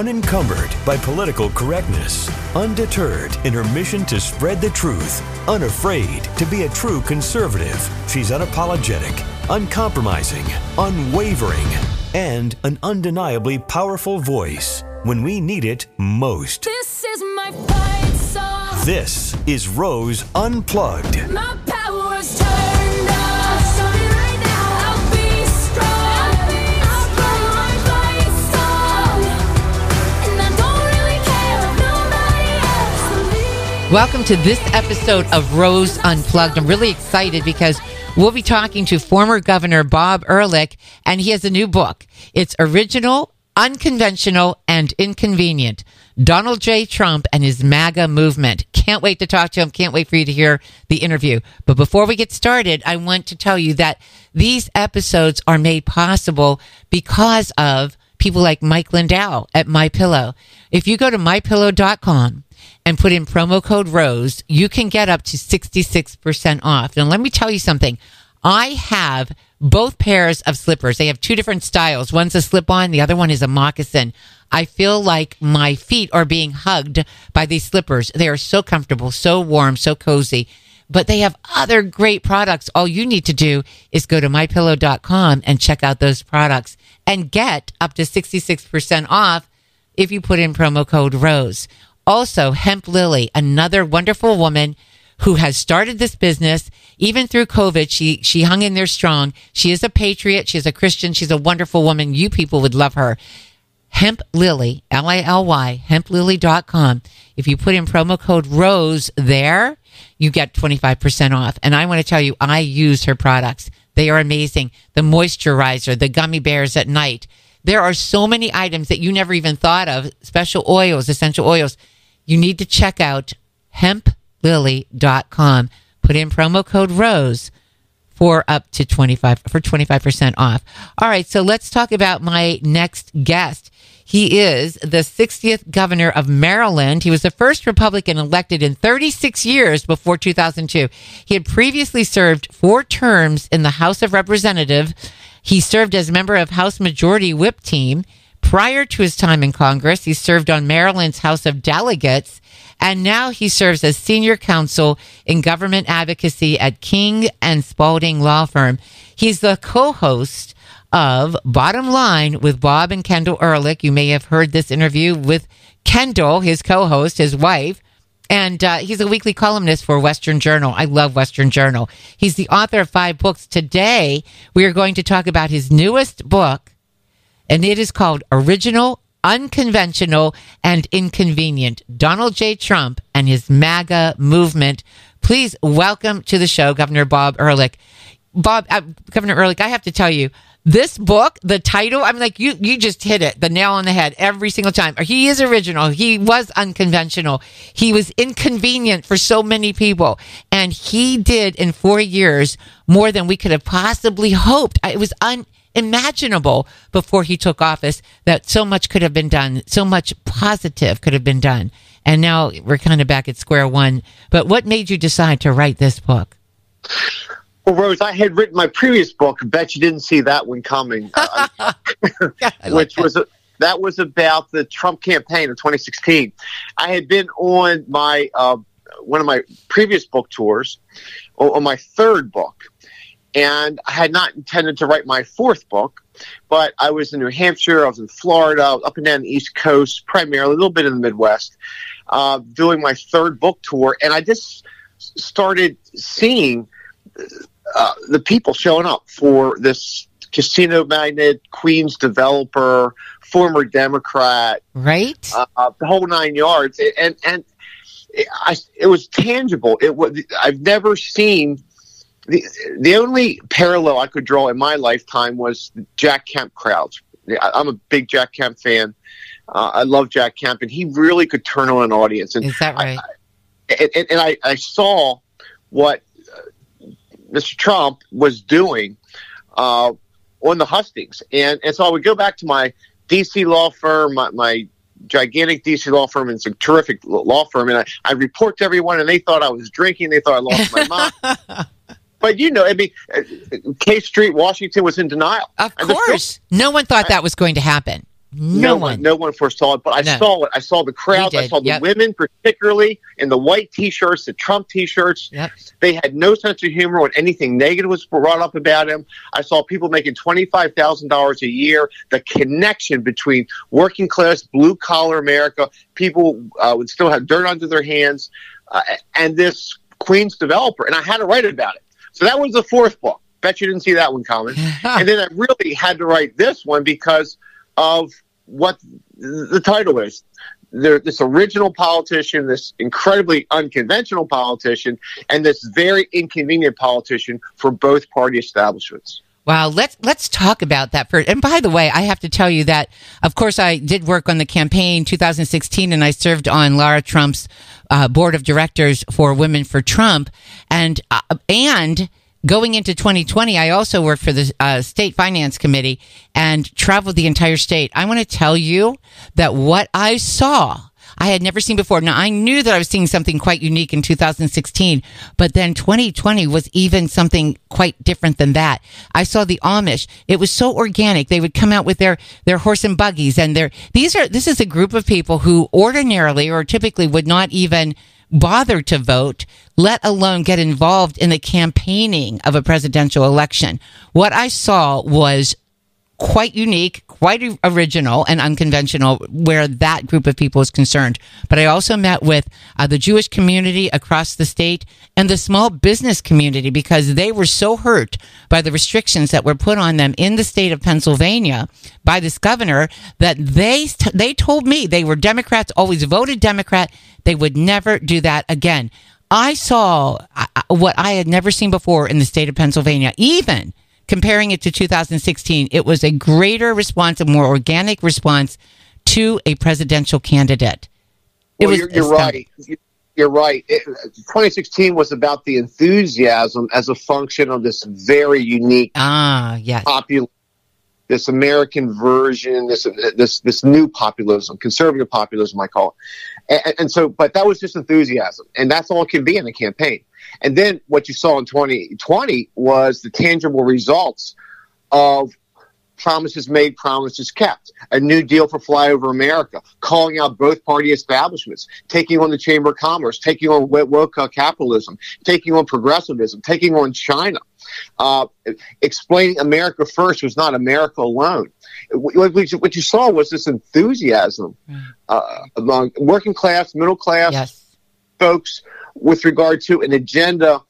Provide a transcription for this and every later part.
unencumbered by political correctness, undeterred in her mission to spread the truth, unafraid to be a true conservative. She's unapologetic, uncompromising, unwavering, and an undeniably powerful voice when we need it most. This is my fight song. This is Rose Unplugged. My Welcome to this episode of Rose Unplugged. I'm really excited because we'll be talking to former Governor Bob Ehrlich, and he has a new book. It's original, unconventional, and inconvenient. Donald J. Trump and his MAGA movement. Can't wait to talk to him. Can't wait for you to hear the interview. But before we get started, I want to tell you that these episodes are made possible because of people like Mike Lindell at My Pillow. If you go to mypillow.com and put in promo code ROSE, you can get up to 66% off. Now, let me tell you something. I have both pairs of slippers. They have two different styles. One's a slip on, the other one is a moccasin. I feel like my feet are being hugged by these slippers. They are so comfortable, so warm, so cozy. But they have other great products. All you need to do is go to mypillow.com and check out those products and get up to 66% off if you put in promo code ROSE. Also, Hemp Lily, another wonderful woman who has started this business even through COVID. She she hung in there strong. She is a patriot. She's a Christian. She's a wonderful woman. You people would love her. Hemp Lily, L I L Y, hemplily.com. If you put in promo code ROSE there, you get 25% off. And I want to tell you, I use her products. They are amazing. The moisturizer, the gummy bears at night. There are so many items that you never even thought of, special oils, essential oils. You need to check out hemplily.com. Put in promo code ROSE for up to 25 for 25% off. All right, so let's talk about my next guest. He is the 60th governor of Maryland. He was the first Republican elected in 36 years before 2002. He had previously served four terms in the House of Representatives. He served as member of House Majority Whip Team. Prior to his time in Congress, he served on Maryland's House of Delegates, and now he serves as senior counsel in government advocacy at King and Spalding Law Firm. He's the co-host of Bottom Line with Bob and Kendall Ehrlich. You may have heard this interview with Kendall, his co-host, his wife. And uh, he's a weekly columnist for Western Journal. I love Western Journal. He's the author of five books. Today, we are going to talk about his newest book, and it is called Original, Unconventional, and Inconvenient Donald J. Trump and His MAGA Movement. Please welcome to the show, Governor Bob Ehrlich. Bob, uh, Governor Ehrlich, I have to tell you, this book, the title, I'm like, you, you just hit it, the nail on the head every single time. He is original. He was unconventional. He was inconvenient for so many people. And he did in four years more than we could have possibly hoped. It was unimaginable before he took office that so much could have been done, so much positive could have been done. And now we're kind of back at square one. But what made you decide to write this book? Well, Rose, I had written my previous book. Bet you didn't see that one coming, uh, which was a, that was about the Trump campaign of 2016. I had been on my uh, one of my previous book tours, on, on my third book, and I had not intended to write my fourth book, but I was in New Hampshire, I was in Florida, up and down the East Coast, primarily a little bit in the Midwest, uh, doing my third book tour, and I just started seeing uh, the people showing up for this casino magnate, Queens developer, former Democrat, Right? uh, the whole nine yards, and and it, I, it was tangible. It was I've never seen. The, the only parallel I could draw in my lifetime was Jack Kemp crowds. I- I'm a big Jack Kemp fan. Uh, I love Jack Kemp, and he really could turn on an audience. And Is that right? and, and, and I, I saw what Mr. Trump was doing uh, on the hustings, and and so I would go back to my DC law firm, my, my gigantic DC law firm, and it's a terrific law firm, and I, I report to everyone, and they thought I was drinking, they thought I lost my mind. But you know, I mean, uh, K Street, Washington was in denial. Of course. No one thought that was going to happen. No, one. no one foresaw it, but I No. saw it. I saw the crowds. I saw the yep. women, particularly in the white T-shirts, the Trump T-shirts. Yep. They had no sense of humor when anything negative was brought up about him. I saw people making twenty-five thousand dollars a year. The connection between working class, blue collar America, people uh, would still have dirt under their hands, uh, and this Queens developer. And I had to write about it. So that was the fourth book. Bet you didn't see that one coming. and then I really had to write this one because of what the title is. This original politician, this incredibly unconventional politician, and this very inconvenient politician for both party establishments. Wow, let's let's talk about that first. And by the way, I have to tell you that, of course, I did work on the campaign 2016, and I served on Lara Trump's uh, board of directors for Women for Trump, and uh, and going into 2020, I also worked for the uh, state finance committee and traveled the entire state. I want to tell you that what I saw. I had never seen before. Now I knew that I was seeing something quite unique in 2016, but then 2020 was even something quite different than that. I saw the Amish. It was so organic. They would come out with their their horse and buggies and their these are this is a group of people who ordinarily or typically would not even bother to vote, let alone get involved in the campaigning of a presidential election. What I saw was quite unique, quite original and unconventional where that group of people is concerned. But I also met with uh, the Jewish community across the state and the small business community because they were so hurt by the restrictions that were put on them in the state of Pennsylvania by this governor that they they told me they were Democrats, always voted Democrat. They would never do that again. I saw uh, what I had never seen before in the state of Pennsylvania, even comparing it to 2016, it was a greater response, a more organic response to a presidential candidate. It Well, was you're, you're right. You're right. It, 2016 was about the enthusiasm as a function of this very unique Ah, yes. popular, this American version, this this this new populism, conservative populism, I call it. And, and so, but that was just enthusiasm, and that's all it can be in a campaign. And then what you saw in 2020 was the tangible results of promises made, promises kept. A new deal for flyover America, calling out both party establishments, taking on the Chamber of Commerce, taking on wo- woke capitalism, taking on progressivism, taking on China. Uh, explaining America first was not America alone. What, you- what you saw was this enthusiasm uh, among working class, middle class Yes. folks with regard to an agenda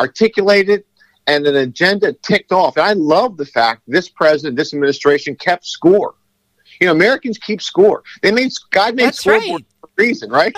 articulated and an agenda ticked off. And I love the fact this president, this administration kept score. You know, Americans keep score. They made God made That's scoreboard right. for a reason, right?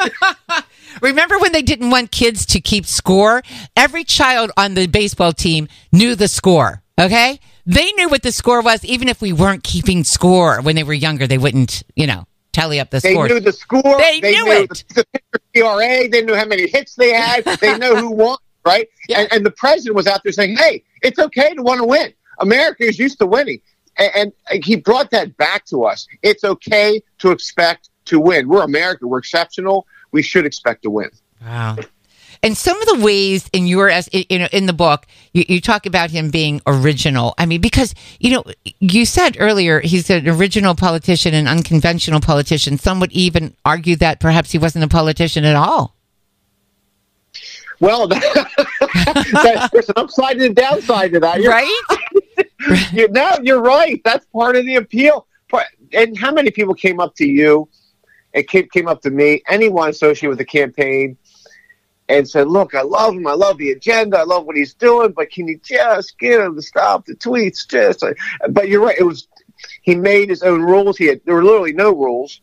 Remember when they didn't want kids to keep score? Every child on the baseball team knew the score. Okay. They knew what the score was, even if we weren't keeping score when they were younger. They wouldn't, you know, tally up the they score. knew the score. They knew knew it. The, the ERA. They knew how many hits they had. They know who won, right? Yeah. And, and the president was out there saying, "Hey, it's okay to want to win. America is used to winning." And, and he brought that back to us. It's okay to expect to win. We're America. We're exceptional. We should expect to win. Wow. And some of the ways in your, as you know, in the book, you, you talk about him being original. I mean, because you know, you said earlier he's an original politician, an unconventional politician. Some would even argue that perhaps he wasn't a politician at all. Well, there's an upside and a downside to that. You're, Right? you no, you're right. That's part of the appeal. But and how many people came up to you and came, came up to me, anyone associated with the campaign, and said, "Look, I love him. I love the agenda. I love what he's doing. But can you just get him to stop the tweets? Just." Uh, but you're right. It was he made his own rules. He had there were literally no rules.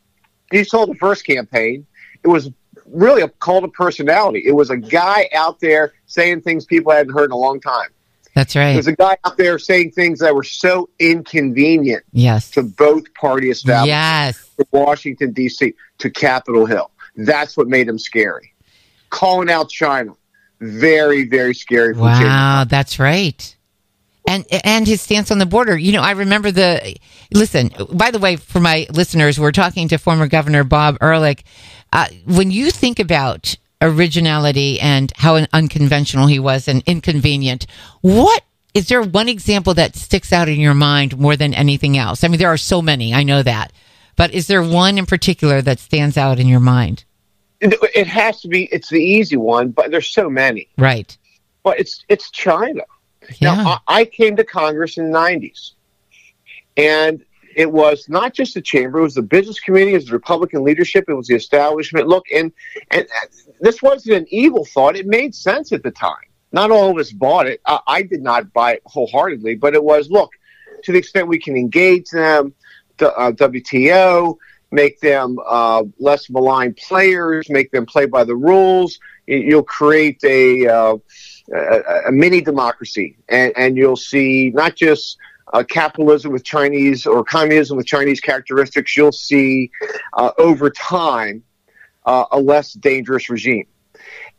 He saw the first campaign. It was really a call to personality. It was a guy out there saying things people hadn't heard in a long time. That's right. There's a guy out there saying things that were so inconvenient Yes. to both party establishments, Yes. to Washington D.C., to Capitol Hill. That's what made him scary. Calling out China, very very scary. for China. Wow, that's right. And and his stance on the border. You know, I remember the listen, by the way, for my listeners, we're talking to former Governor Bob Ehrlich. Uh, when you think about originality and how unconventional he was and inconvenient, what is there one example that sticks out in your mind more than anything else? I mean, there are so many, I know that. but is there one in particular that stands out in your mind? It, has to be. It's the easy one, but there's so many. Right. But it's it's China. Yeah. Now, I, I came to Congress in the 90s, and it was not just the chamber; it was the business community, it was the Republican leadership, it was the establishment. Look, and and uh, this wasn't an evil thought; it made sense at the time. Not all of us bought it. I, I did not buy it wholeheartedly, but it was look to the extent we can engage them, the uh, WTO, make them uh, less maligned players, make them play by the rules. You'll create a uh, a, a mini democracy, and, and you'll see not just uh, capitalism with Chinese or communism with Chinese characteristics. You'll see uh, over time uh, a less dangerous regime,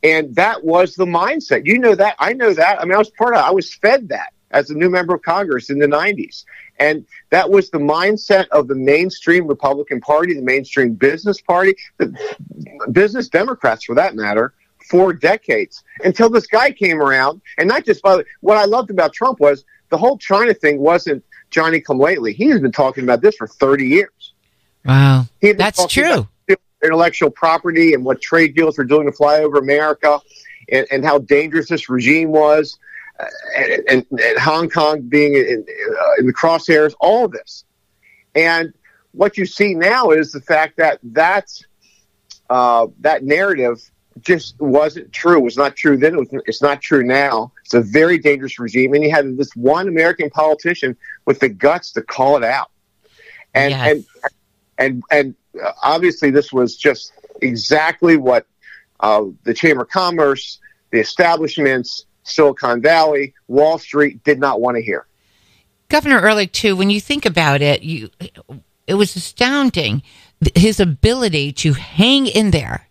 and that was the mindset. You know that. I know that. I mean, I was part of. I was fed that as a new member of Congress in the '90s, and that was the mindset of the mainstream Republican Party, the mainstream business party, the business Democrats, for that matter for decades until this guy came around. And not just by the what I loved about Trump was the whole China thing wasn't Johnny come lately. He has been talking about this for 30 years. Wow. He had been That's true. Intellectual property and what trade deals were doing to fly over America and, and how dangerous this regime was. And, and, and Hong Kong being in, uh, in the crosshairs, all of this. And what you see now is the fact that that's, uh, that narrative just wasn't true. It was not true then. It was, it's not true now. It's a very dangerous regime. And you had this one American politician with the guts to call it out. And, Yes. and, and, and uh, obviously this was just exactly what uh, the Chamber of Commerce, the establishments, Silicon Valley, Wall Street did not want to hear. Governor Ehrlich, too, when you think about it, you it was astounding his ability to hang in there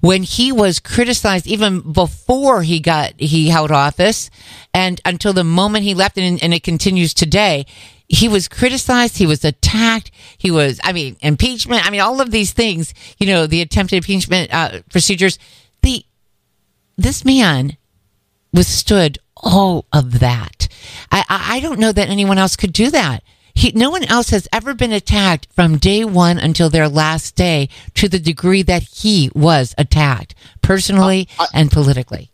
when he was criticized even before he got he held office and until the moment he left and, and it continues today he was criticized he was attacked he was i mean impeachment i mean all of these things you know the attempted impeachment uh, procedures the this man withstood all of that. I, I, I don't know that anyone else could do that. He, no one else has ever been attacked from day one until their last day to the degree that he was attacked personally and politically.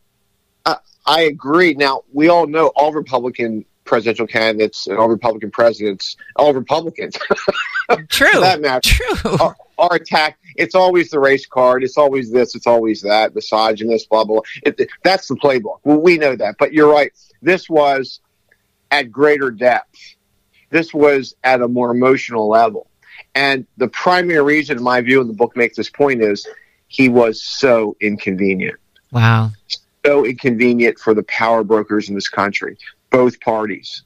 I, I agree. Now, we all know all Republican presidential candidates and all Republican presidents, all Republicans True. that matter, True. are, are attacked. It's always the race card. It's always this. It's always that. Misogynist, blah, blah. blah. It, that's the playbook. Well, we know that. But you're right. This was at greater depth. This was at a more emotional level. And the primary reason, in my view, and the book makes this point, is he was so inconvenient. Wow. So inconvenient for the power brokers in this country, both parties.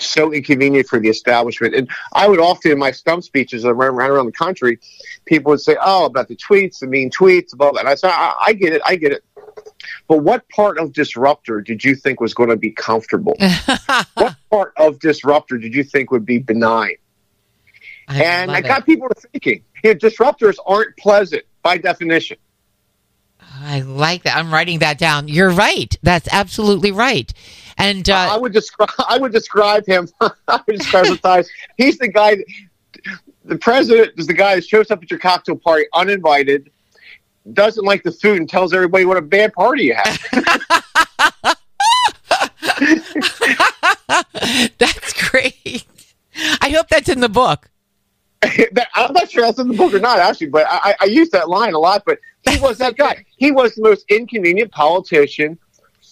So inconvenient for the establishment. And I would often, in my stump speeches around, around around the country, people would say, "Oh, about the tweets, the mean tweets, blah blah." And I said, I, "I get it, I get it." But what part of disruptor did you think was going to be comfortable? what part of disruptor did you think would be benign? I and I got it. people thinking. You know, disruptors aren't pleasant by definition. I like that. I'm writing that down. You're right. That's absolutely right. And I uh, would describe. I would describe him. I would describe he's the guy. That, the president is the guy that shows up at your cocktail party uninvited, doesn't like the food, and tells everybody what a bad party you had. that's great. I hope that's in the book. I'm not sure that's in the book or not, actually, but I, I- I use that line a lot. But he was that guy. He was the most inconvenient politician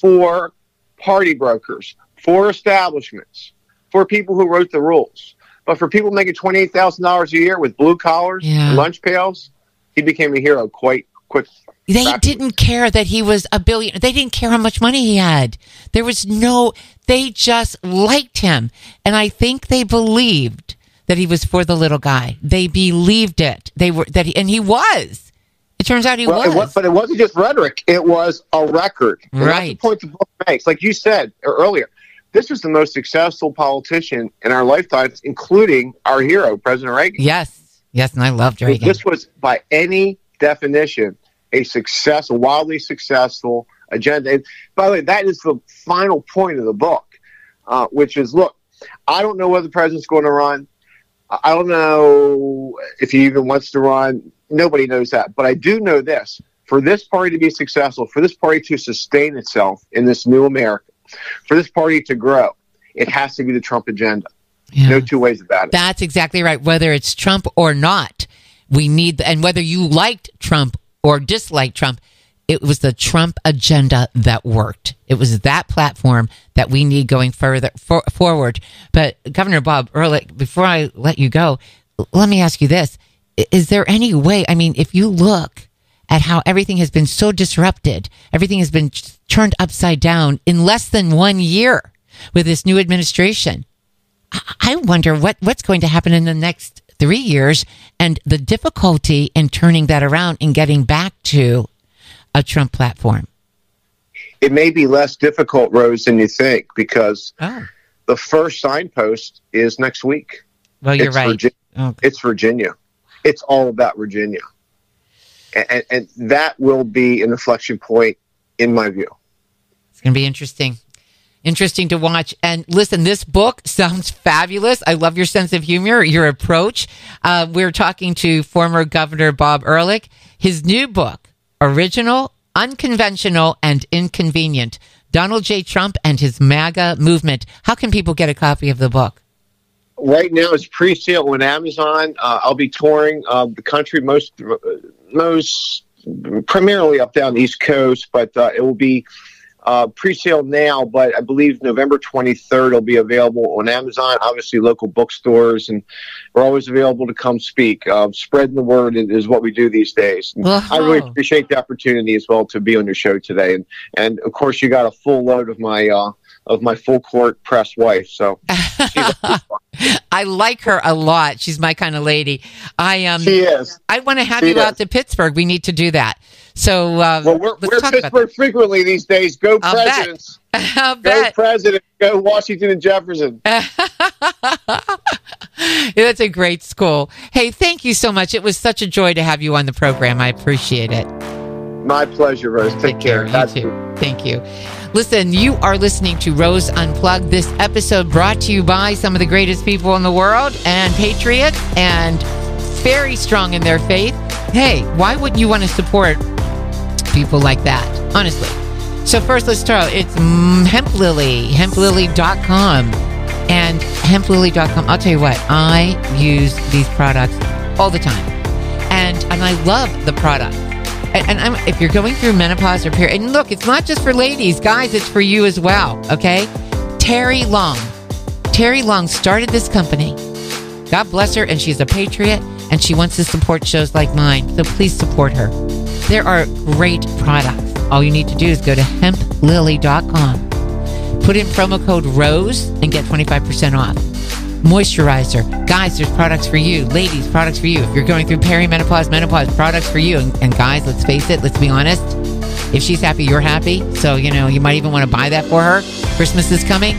for party brokers, for establishments, for people who wrote the rules. But for people making twenty eight thousand dollars a year with blue collars Yeah. lunch pails, he became a hero quite quickly. They didn't care that he was a billion. They didn't care how much money he had. There was no, they just liked him. And I think they believed that he was for the little guy. They believed it. They were, that he, and he was. It turns out he Well, it was. was, but it wasn't just rhetoric; it was a record. And that's Right. the point the book makes, like you said earlier, this was the most successful politician in our lifetimes, including our hero, President Reagan. yes. Yes. And I loved Reagan. This was, by any definition, a success, a wildly successful agenda. And by the way, that is the final point of the book, uh, which is: look, I don't know whether the president's going to run. I don't know if he even wants to run. Nobody knows that. But I do know this for this party to be successful, for this party to sustain itself in this new America, for this party to grow, it has to be the Trump agenda. Yeah. No two ways about it. That's exactly right. Whether it's Trump or not, we need, and whether you liked Trump or disliked Trump, it was the Trump agenda that worked. It was that platform that we need going further for, forward. But Governor Bob Ehrlich, before I let you go, let me ask you this: Is there any way? I mean, if you look at how everything has been so disrupted, everything has been turned upside down in less than one year with this new administration. I wonder what what's going to happen in the next three years and the difficulty in turning that around and getting back to a Trump platform. It may be less difficult, Rose, than you think, because Oh, the first signpost is next week. well, you're It's right. Virginia. Oh, It's Virginia. It's all about Virginia. And, and, that will be an inflection point, in my view. it's going to be interesting. Interesting to watch. And listen, this book sounds fabulous. I love your sense of humor, your approach. Uh, we're talking to former Governor Bob Ehrlich. His new book, Original, Unconventional, and Inconvenient Donald J. Trump and His MAGA Movement. How can people get a copy of the book? Right now, it's pre-sale on Amazon. Uh, I'll be touring uh, the country, most most primarily up down the East Coast, but uh, it will be uh, pre-sale now. But I believe November 23rd will be available on Amazon. Obviously, local bookstores, and we're always available to come speak. Uh, spreading the word is- what we do these days. Wow. I really appreciate the opportunity as well to be on your show today, and and of course, you got a full load of my. Of my full court press wife, so I like her a lot. She's my kind of lady. I um she is. I want to have she you out to Pittsburgh. We need to do that. So uh, Well, we're, we're Pittsburgh frequently these days. Go I'll presidents. I'll Go bet. president. Go Washington and Jefferson. That's a great school. Hey, thank you so much. It was such a joy to have you on the program. I appreciate it. My pleasure, Rose. Take, care. You too. Thank you. Listen, you are listening to Rose Unplugged. This episode brought to you by some of the greatest people in the world and patriots and very strong in their faith. Hey, why wouldn't you want to support people like that? Honestly. So first, let's start. It's mm, Hemp Lily, hemplily.com. And hemplily.com, I'll tell you what, I use these products all the time. And and I love the product. And, I'm, if you're going through menopause or period, and look, it's not just for ladies, guys, it's for you as well. Okay, Terry Long, Terry Long started this company. God bless her, and she's a patriot, and she wants to support shows like mine. So please support her. There are great products. All you need to do is go to hemplily.com, put in promo code ROSE, and get 25% off moisturizer. Guys, there's products for you. Ladies, products for you. If you're going through perimenopause, menopause, products for you. And, and guys, let's face it, let's be honest. If she's happy, you're happy. So, you know, you might even want to buy that for her. Christmas is coming.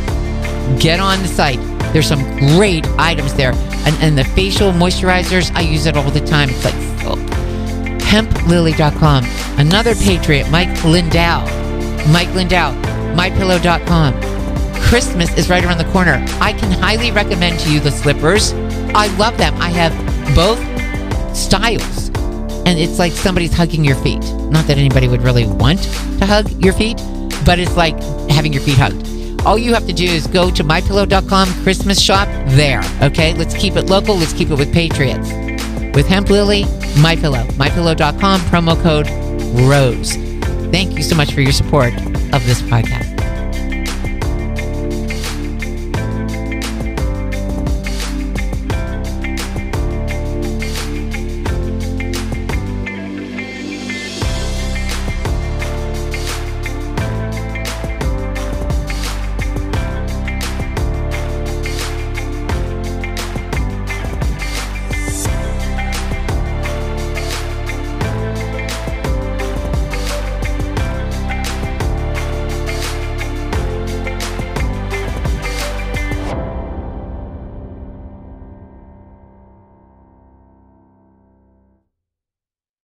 Get on the site. There's some great items there. And, and the facial moisturizers, I use it all the time. It's like oh. soap. Hemplily.com. Another patriot, Mike Lindell. Mike Lindell. MyPillow.com. Christmas is right around the corner. I can highly recommend to you the slippers. I love them. I have both styles. And it's like somebody's hugging your feet. Not that anybody would really want to hug your feet, but it's like having your feet hugged. All you have to do is go to mypillow.com Christmas shop there. Okay? Let's keep it local. Let's keep it with Patriots. With Hemp Lily, MyPillow. MyPillow.com, promo code ROSE. Thank you so much for your support of this podcast.